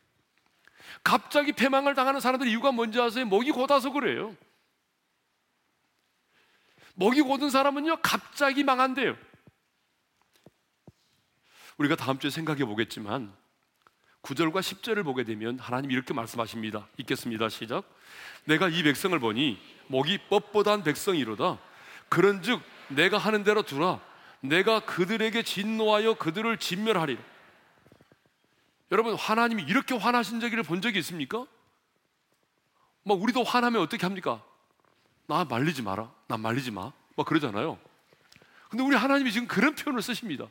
갑자기 패망을 당하는 사람들 이유가 뭔지 아세요? 목이 곧아서 그래요. 목이 곧은 사람은요, 갑자기 망한대요. 우리가 다음 주에 생각해 보겠지만, 9절과 10절을 보게 되면 하나님 이렇게 말씀하십니다. 읽겠습니다. 시작. 내가 이 백성을 보니 목이 뻣뻣한 백성이로다. 그런즉 내가 하는 대로 두라. 내가 그들에게 진노하여 그들을 진멸하리라. 여러분 하나님이 이렇게 화나신 적을 본 적이 있습니까? 막 우리도 화나면 어떻게 합니까? 나 말리지 마라. 나 말리지 마. 막 그러잖아요. 근데 우리 하나님이 지금 그런 표현을 쓰십니다.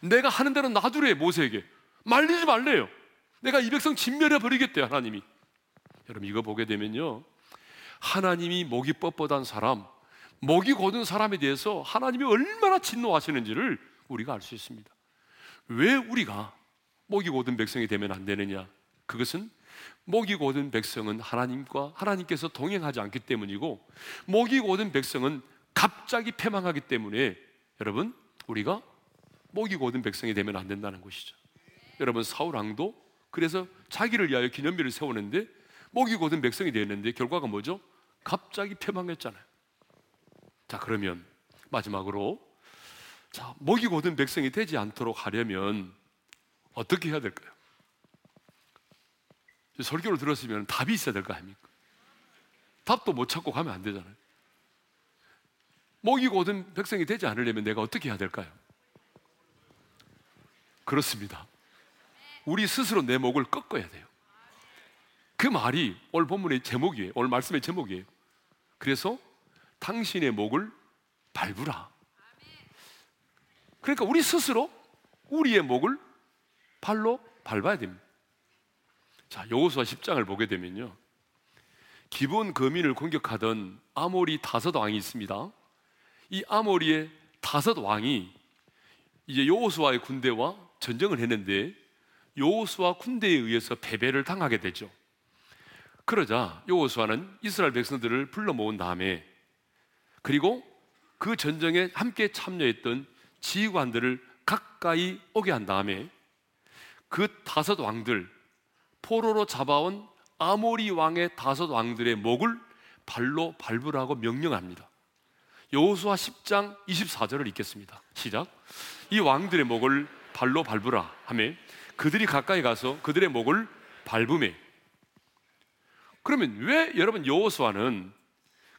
내가 하는 대로 놔두래 모세에게. 말리지 말래요. 내가 이 백성 진멸해 버리겠대요, 하나님이. 여러분 이거 보게 되면요. 하나님이 목이 뻣뻣한 사람, 목이 곧은 사람에 대해서 하나님이 얼마나 진노하시는지를 우리가 알 수 있습니다. 왜 우리가 목이 곧은 백성이 되면 안 되느냐? 그것은 목이 곧은 백성은 하나님과 하나님께서 동행하지 않기 때문이고 목이 곧은 백성은 갑자기 패망하기 때문에 여러분 우리가 목이 곧은 백성이 되면 안 된다는 것이죠. 여러분 사울 왕도 그래서 자기를 위하여 기념비를 세우는데 목이 곧은 백성이 되었는데 결과가 뭐죠? 갑자기 패망했잖아요. 자 그러면 마지막으로 자 목이 곧은 백성이 되지 않도록 하려면 어떻게 해야 될까요? 설교를 들었으면 답이 있어야 될 거 아닙니까? 답도 못 찾고 가면 안 되잖아요. 목이 곧은 백성이 되지 않으려면 내가 어떻게 해야 될까요? 그렇습니다. 우리 스스로 내 목을 꺾어야 돼요. 그 말이 오늘 본문의 제목이에요. 오늘 말씀의 제목이에요. 그래서 당신의 목을 밟으라. 그러니까 우리 스스로 우리의 목을 발로 밟아야 됩니다. 자, 여호수아 10장을 보게 되면요. 기본 거민을 공격하던 아모리 다섯 왕이 있습니다. 이 아모리의 다섯 왕이 이제 여호수아의 군대와 전쟁을 했는데 여호수아 군대에 의해서 패배를 당하게 되죠. 그러자 여호수아는 이스라엘 백성들을 불러 모은 다음에 그리고 그 전쟁에 함께 참여했던 지휘관들을 가까이 오게 한 다음에 그 다섯 왕들 포로로 잡아온 아모리 왕의 다섯 왕들의 목을 발로 밟으라고 명령합니다. 여호수아 10장 24절을 읽겠습니다. 시작. 이 왕들의 목을 발로 밟으라 하며 그들이 가까이 가서 그들의 목을 밟음에 그러면 왜 여러분 여호수아는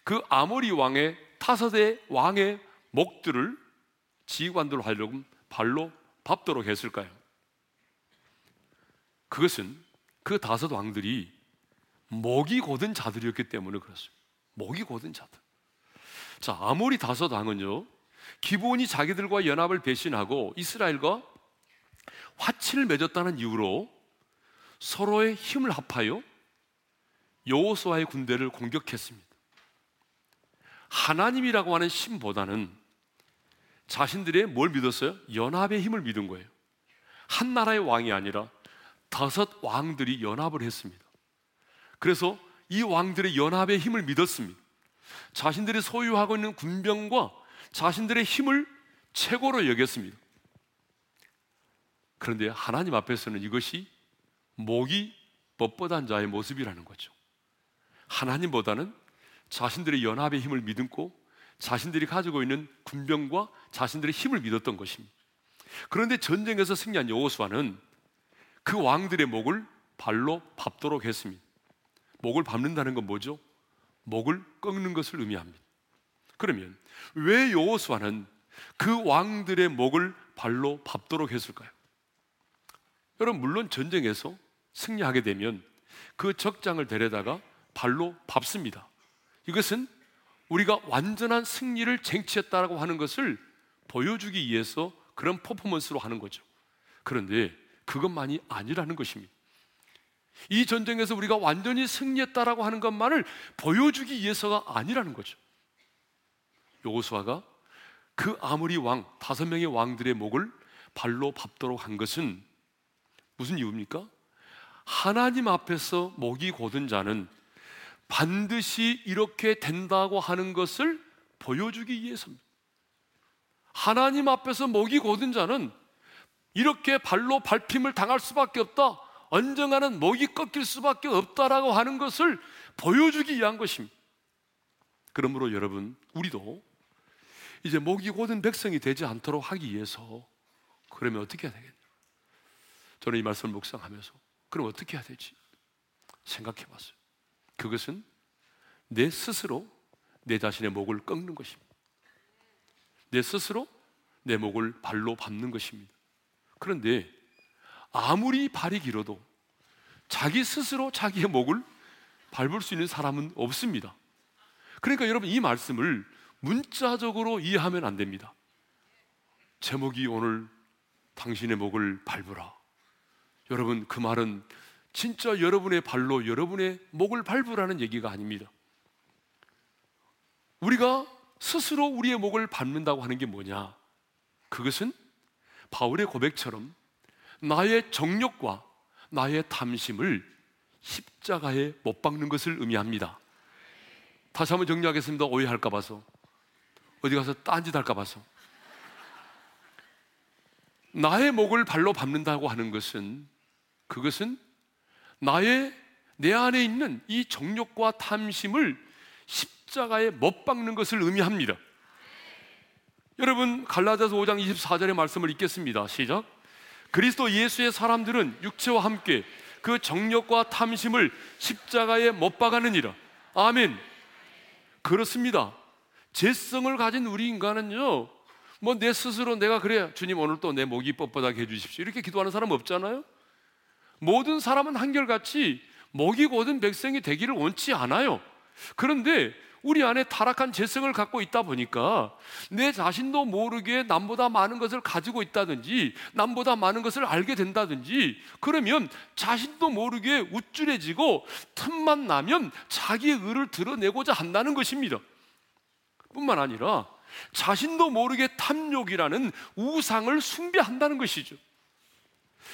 그 아모리 왕의 타섯의 왕의 목들을 지휘관들로 하려고 발로 밟도록 했을까요? 그것은 그 다섯 왕들이 목이 고든 자들이었기 때문에 그렇습니다. 목이 고든 자들. 자, 아모리 다섯 왕은요, 기본이 자기들과 연합을 배신하고 이스라엘과 화친을 맺었다는 이유로 서로의 힘을 합하여 여호수아의 군대를 공격했습니다. 하나님이라고 하는 신보다는 자신들의 뭘 믿었어요? 연합의 힘을 믿은 거예요. 한 나라의 왕이 아니라 다섯 왕들이 연합을 했습니다. 그래서 이 왕들의 연합의 힘을 믿었습니다. 자신들이 소유하고 있는 군병과 자신들의 힘을 최고로 여겼습니다. 그런데 하나님 앞에서는 이것이 목이 뻣뻣한 자의 모습이라는 거죠. 하나님보다는 자신들의 연합의 힘을 믿고 자신들이 가지고 있는 군병과 자신들의 힘을 믿었던 것입니다. 그런데 전쟁에서 승리한 여호수아는 그 왕들의 목을 발로 밟도록 했습니다. 목을 밟는다는 건 뭐죠? 목을 꺾는 것을 의미합니다. 그러면 왜 여호수아는 그 왕들의 목을 발로 밟도록 했을까요? 여러분 물론 전쟁에서 승리하게 되면 그 적장을 데려다가 발로 밟습니다. 이것은 우리가 완전한 승리를 쟁취했다라고 하는 것을 보여주기 위해서 그런 퍼포먼스로 하는 거죠. 그런데 그것만이 아니라는 것입니다. 이 전쟁에서 우리가 완전히 승리했다라고 하는 것만을 보여주기 위해서가 아니라는 거죠. 요호수아가 그 아무리 왕 다섯 명의 왕들의 목을 발로 밟도록 한 것은 무슨 이유입니까? 하나님 앞에서 목이 고든 자는 반드시 이렇게 된다고 하는 것을 보여주기 위해서입니다. 하나님 앞에서 목이 고든 자는 이렇게 발로 밟힘을 당할 수밖에 없다. 언젠가는 목이 꺾일 수밖에 없다라고 하는 것을 보여주기 위한 것입니다. 그러므로 여러분, 우리도 이제 목이 고든 백성이 되지 않도록 하기 위해서 그러면 어떻게 해야 되겠냐? 저는 이 말씀을 묵상하면서 그럼 어떻게 해야 되지? 생각해 봤어요. 그것은 내 스스로 내 자신의 목을 꺾는 것입니다. 내 스스로 내 목을 발로 밟는 것입니다. 그런데 아무리 발이 길어도 자기 스스로 자기의 목을 밟을 수 있는 사람은 없습니다. 그러니까 여러분 이 말씀을 문자적으로 이해하면 안 됩니다. 제목이 오늘 당신의 목을 밟으라. 여러분 그 말은 진짜 여러분의 발로 여러분의 목을 밟으라는 얘기가 아닙니다. 우리가 스스로 우리의 목을 밟는다고 하는 게 뭐냐? 그것은 바울의 고백처럼 나의 정욕과 나의 탐심을 십자가에 못 박는 것을 의미합니다. 다시 한번 정리하겠습니다. 오해할까 봐서. 어디 가서 딴짓 할까 봐서. 나의 목을 발로 밟는다고 하는 것은 그것은 나의 내 안에 있는 이 정욕과 탐심을 십자가에 못 박는 것을 의미합니다. 여러분 갈라디아서 5장 24절의 말씀을 읽겠습니다. 시작. 그리스도 예수의 사람들은 육체와 함께 그 정욕과 탐심을 십자가에 못 박아느니라. 아멘. 그렇습니다. 재성을 가진 우리 인간은요, 뭐 내 스스로 내가 그래, 주님 오늘 또 내 목이 뻣뻣하게 해 주십시오. 이렇게 기도하는 사람 없잖아요? 모든 사람은 한결같이 목이 고든 백성이 되기를 원치 않아요. 그런데 우리 안에 타락한 재성을 갖고 있다 보니까 내 자신도 모르게 남보다 많은 것을 가지고 있다든지 남보다 많은 것을 알게 된다든지 그러면 자신도 모르게 우쭐해지고 틈만 나면 자기의 의를 드러내고자 한다는 것입니다. 뿐만 아니라 자신도 모르게 탐욕이라는 우상을 숭배한다는 것이죠.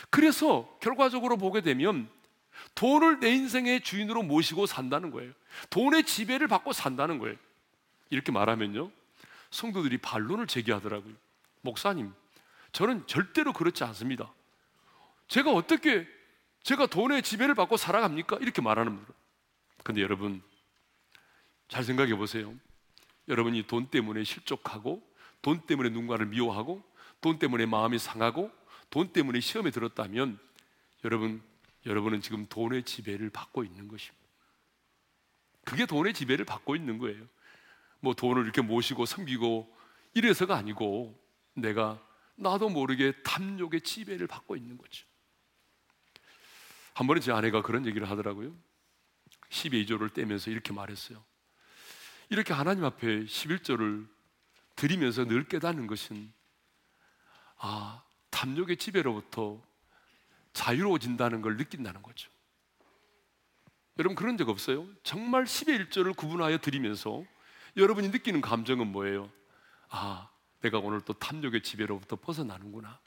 그래서 결과적으로 보게 되면 돈을 내 인생의 주인으로 모시고 산다는 거예요. 돈의 지배를 받고 산다는 거예요. 이렇게 말하면요. 성도들이 반론을 제기하더라고요. 목사님, 저는 절대로 그렇지 않습니다. 제가 어떻게 제가 돈의 지배를 받고 살아갑니까? 이렇게 말하는 분들. 근데 여러분, 잘 생각해 보세요. 여러분이 돈 때문에 실족하고, 돈 때문에 누군가를 미워하고, 돈 때문에 마음이 상하고, 돈 때문에 시험에 들었다면, 여러분, 여러분은 지금 돈의 지배를 받고 있는 것입니다. 그게 돈의 지배를 받고 있는 거예요. 뭐 돈을 이렇게 모시고 섬기고 이래서가 아니고 내가 나도 모르게 탐욕의 지배를 받고 있는 거죠. 한 번은 제 아내가 그런 얘기를 하더라고요. 12조를 떼면서 이렇게 말했어요. 이렇게 하나님 앞에 11조를 드리면서 늘 깨닫는 것은 아, 탐욕의 지배로부터 자유로워진다는 걸 느낀다는 거죠. 여러분 그런 적 없어요? 정말 10의 1조를 구분하여 드리면서 여러분이 느끼는 감정은 뭐예요? 아, 내가 오늘 또 탐욕의 지배로부터 벗어나는구나.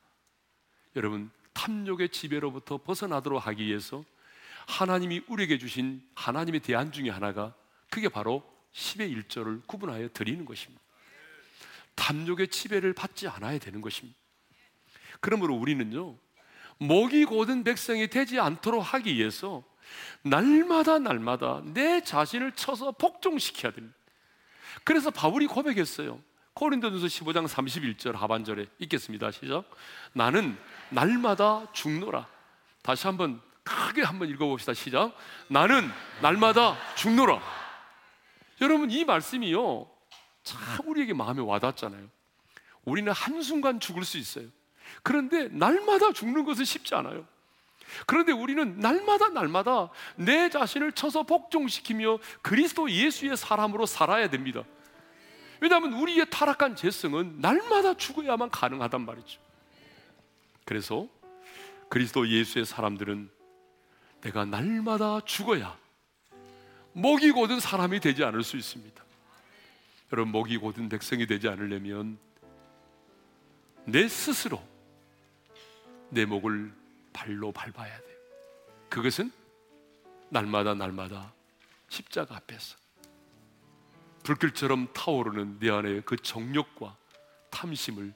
여러분, 탐욕의 지배로부터 벗어나도록 하기 위해서 하나님이 우리에게 주신 하나님의 대안 중에 하나가 그게 바로 10의 1조를 구분하여 드리는 것입니다. 탐욕의 지배를 받지 않아야 되는 것입니다. 그러므로 우리는요, 목이 고든 백성이 되지 않도록 하기 위해서 날마다 날마다 내 자신을 쳐서 복종시켜야 됩니다. 그래서 바울이 고백했어요. 코린도전서 15장 31절 하반절에 읽겠습니다. 시작. 나는 날마다 죽노라. 다시 한번 크게 한번 읽어봅시다. 시작. 나는 날마다 죽노라. 여러분 이 말씀이요 참 우리에게 마음에 와닿잖아요. 우리는 한순간 죽을 수 있어요. 그런데 날마다 죽는 것은 쉽지 않아요. 그런데 우리는 날마다 날마다 내 자신을 쳐서 복종시키며 그리스도 예수의 사람으로 살아야 됩니다. 왜냐하면 우리의 타락한 재성은 날마다 죽어야만 가능하단 말이죠. 그래서 그리스도 예수의 사람들은 내가 날마다 죽어야 목이 곧은 사람이 되지 않을 수 있습니다. 여러분 목이 곧은 백성이 되지 않으려면 내 스스로 내 목을 발로 밟아야 돼요. 그것은 날마다 날마다 십자가 앞에서 불길처럼 타오르는 내 안의 그 정욕과 탐심을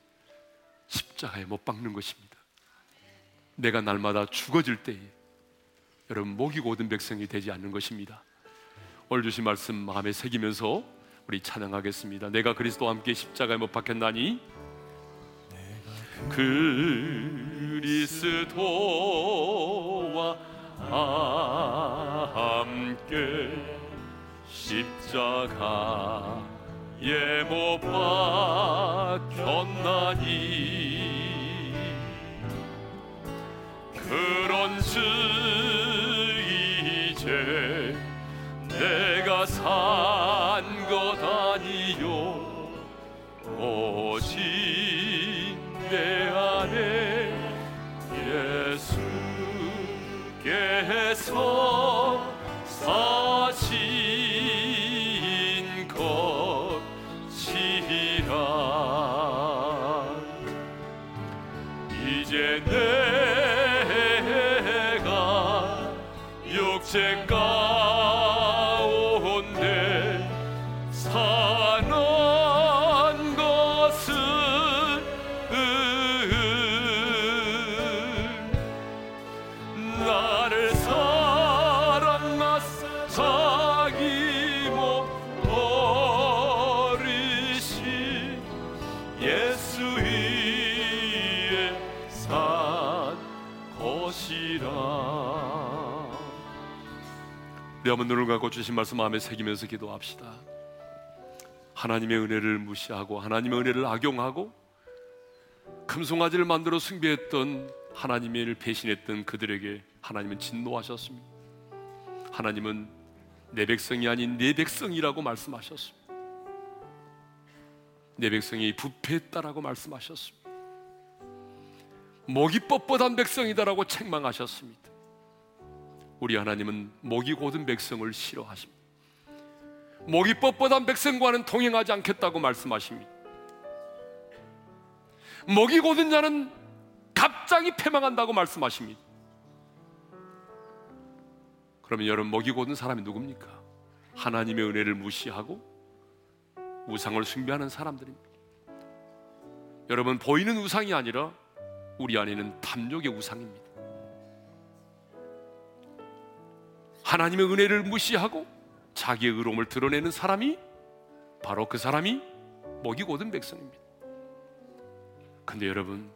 십자가에 못 박는 것입니다. 내가 날마다 죽어질 때에 여러분 목이 고든 백성이 되지 않는 것입니다. 오늘 주신 말씀 마음에 새기면서 우리 찬양하겠습니다. 내가 그리스도와 함께 십자가에 못 박혔나니 그 리스도와 함께 십자가에 못 박혔나니. 그런즉 이제 내가 산 것 아니요. 오직 이제 내가 육체 주신 말씀 마음에 새기면서 기도합시다 하나님의 은혜를 무시하고 하나님의 은혜를 악용하고 금송아지를 만들어 숭배했던 하나님의 을 배신했던 그들에게 하나님은 진노하셨습니다. 하나님은 내 백성이 아닌 내 백성이라고 말씀하셨습니다. 내 백성이 부패했다라고 말씀하셨습니다. 뻣뻣한 백성이다라고 책망하셨습니다. 우리 하나님은 목이 곧은 백성을 싫어하십니다. 목이 뻣뻣한 백성과는 동행하지 않겠다고 말씀하십니다. 목이 곧은 자는 갑자기 패망한다고 말씀하십니다. 그러면 여러분 목이 곧은 사람이 누굽니까? 하나님의 은혜를 무시하고 우상을 숭배하는 사람들입니다. 여러분 보이는 우상이 아니라 우리 안에는 탐욕의 우상입니다. 하나님의 은혜를 무시하고 자기의 의로움을 드러내는 사람이 바로 그 사람이 목이 곧은 백성입니다. 근데 여러분,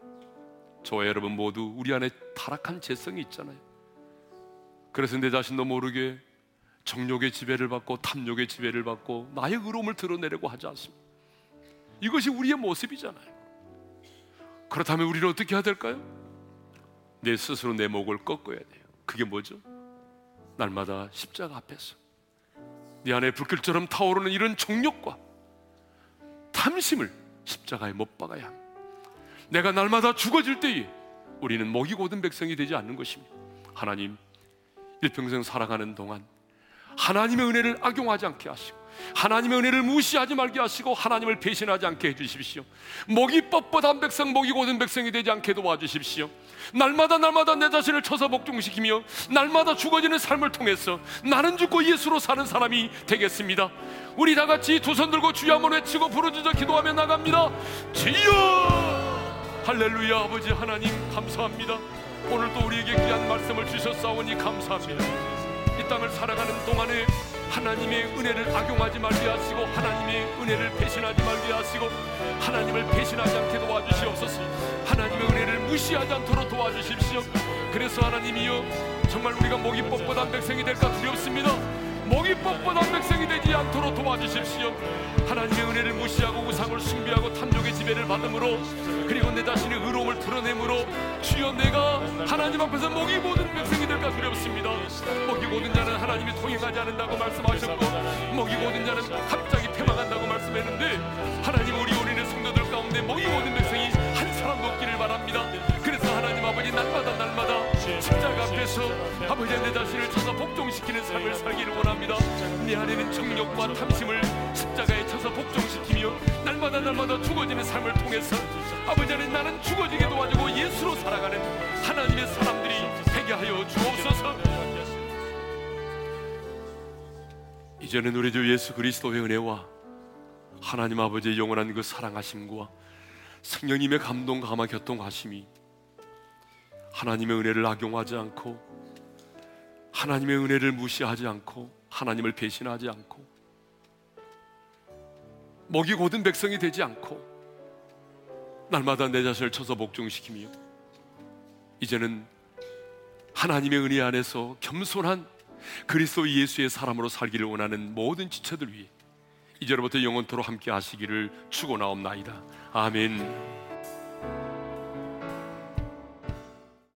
저와 여러분 모두 우리 안에 타락한 재성이 있잖아요. 그래서 내 자신도 모르게 정욕의 지배를 받고 탐욕의 지배를 받고 나의 의로움을 드러내려고 하지 않습니다. 이것이 우리의 모습이잖아요. 그렇다면 우리는 어떻게 해야 될까요? 내 스스로 내 목을 꺾어야 돼요. 그게 뭐죠? 날마다 십자가 앞에서 내 안에 불길처럼 타오르는 이런 정욕과 탐심을 십자가에 못 박아야 합니다. 내가 날마다 죽어질 때에 우리는 목이 고든 백성이 되지 않는 것입니다. 하나님, 일평생 살아가는 동안 하나님의 은혜를 악용하지 않게 하시고 하나님의 은혜를 무시하지 말게 하시고 하나님을 배신하지 않게 해주십시오. 목이 뻣뻣한 백성, 목이 고든 백성이 되지 않게 도와주십시오. 날마다 날마다 내 자신을 쳐서 복종시키며 날마다 죽어지는 삶을 통해서 나는 죽고 예수로 사는 사람이 되겠습니다. 우리 다 같이 두 손 들고 주여 한번 외치고 부르짖어 기도하며 나갑니다. 주여! 할렐루야 아버지 하나님 감사합니다. 오늘도 우리에게 귀한 말씀을 주셨사오니 감사합니다. 이 땅을 살아가는 동안에 하나님의 은혜를 악용하지 말게 하시고 하나님의 은혜를 배신하지 말게 하시고 하나님을 배신하지 않게 도와주시옵소서. 하나님의 은혜를 무시하지 않도록 도와주십시오. 그래서 하나님이여 정말 우리가 목이 뻣뻣한 백성이 될까 두렵습니다 목이 뻣뻣한 백성이 되지 않도록 도와주십시오. 하나님의 은혜를 무시하고 우상을 숭배하고 탐욕의 지배를 받음으로 그리고 내 자신의 의로움을 드러내므로 주여 내가 하나님 앞에서 목이 모든 백성이 될까 두렵습니다. 목이 모든 자는 하나님이 통행하지 않는다고 말씀하셨고 목이 모든 자는 갑자기 패망한다고 말씀했는데 하나님 우리 우리의 성도들 가운데 목이 모든 백성이 한 사람도 없기를 바랍니다. 그래서 하나님 아버지 날마다 십자가 앞에서 아버지 내 자신을 쳐서 복종시키는 삶을 살기를 원합니다. 내 안에는 정욕과 탐심을 십자가에 쳐서 복종시키며 날마다 날마다 죽어지는 삶을 통해서 아버지 안에 나는 죽어지게 도와주고 예수로 살아가는 하나님의 사람들이 되게 하여 주옵소서. 이제는 우리 주 예수 그리스도의 은혜와 하나님 아버지의 영원한 그 사랑하심과 성령님의 감동 감화 교통하심이 하나님의 은혜를 악용하지 않고 하나님의 은혜를 무시하지 않고 하나님을 배신하지 않고 먹이 고든 백성이 되지 않고 날마다 내 자신을 쳐서 복종시키며 이제는 하나님의 은혜 안에서 겸손한 그리스도 예수의 사람으로 살기를 원하는 모든 지체들 위해 이제로부터 영원토록 함께 하시기를 축원하옵나이다. 아멘.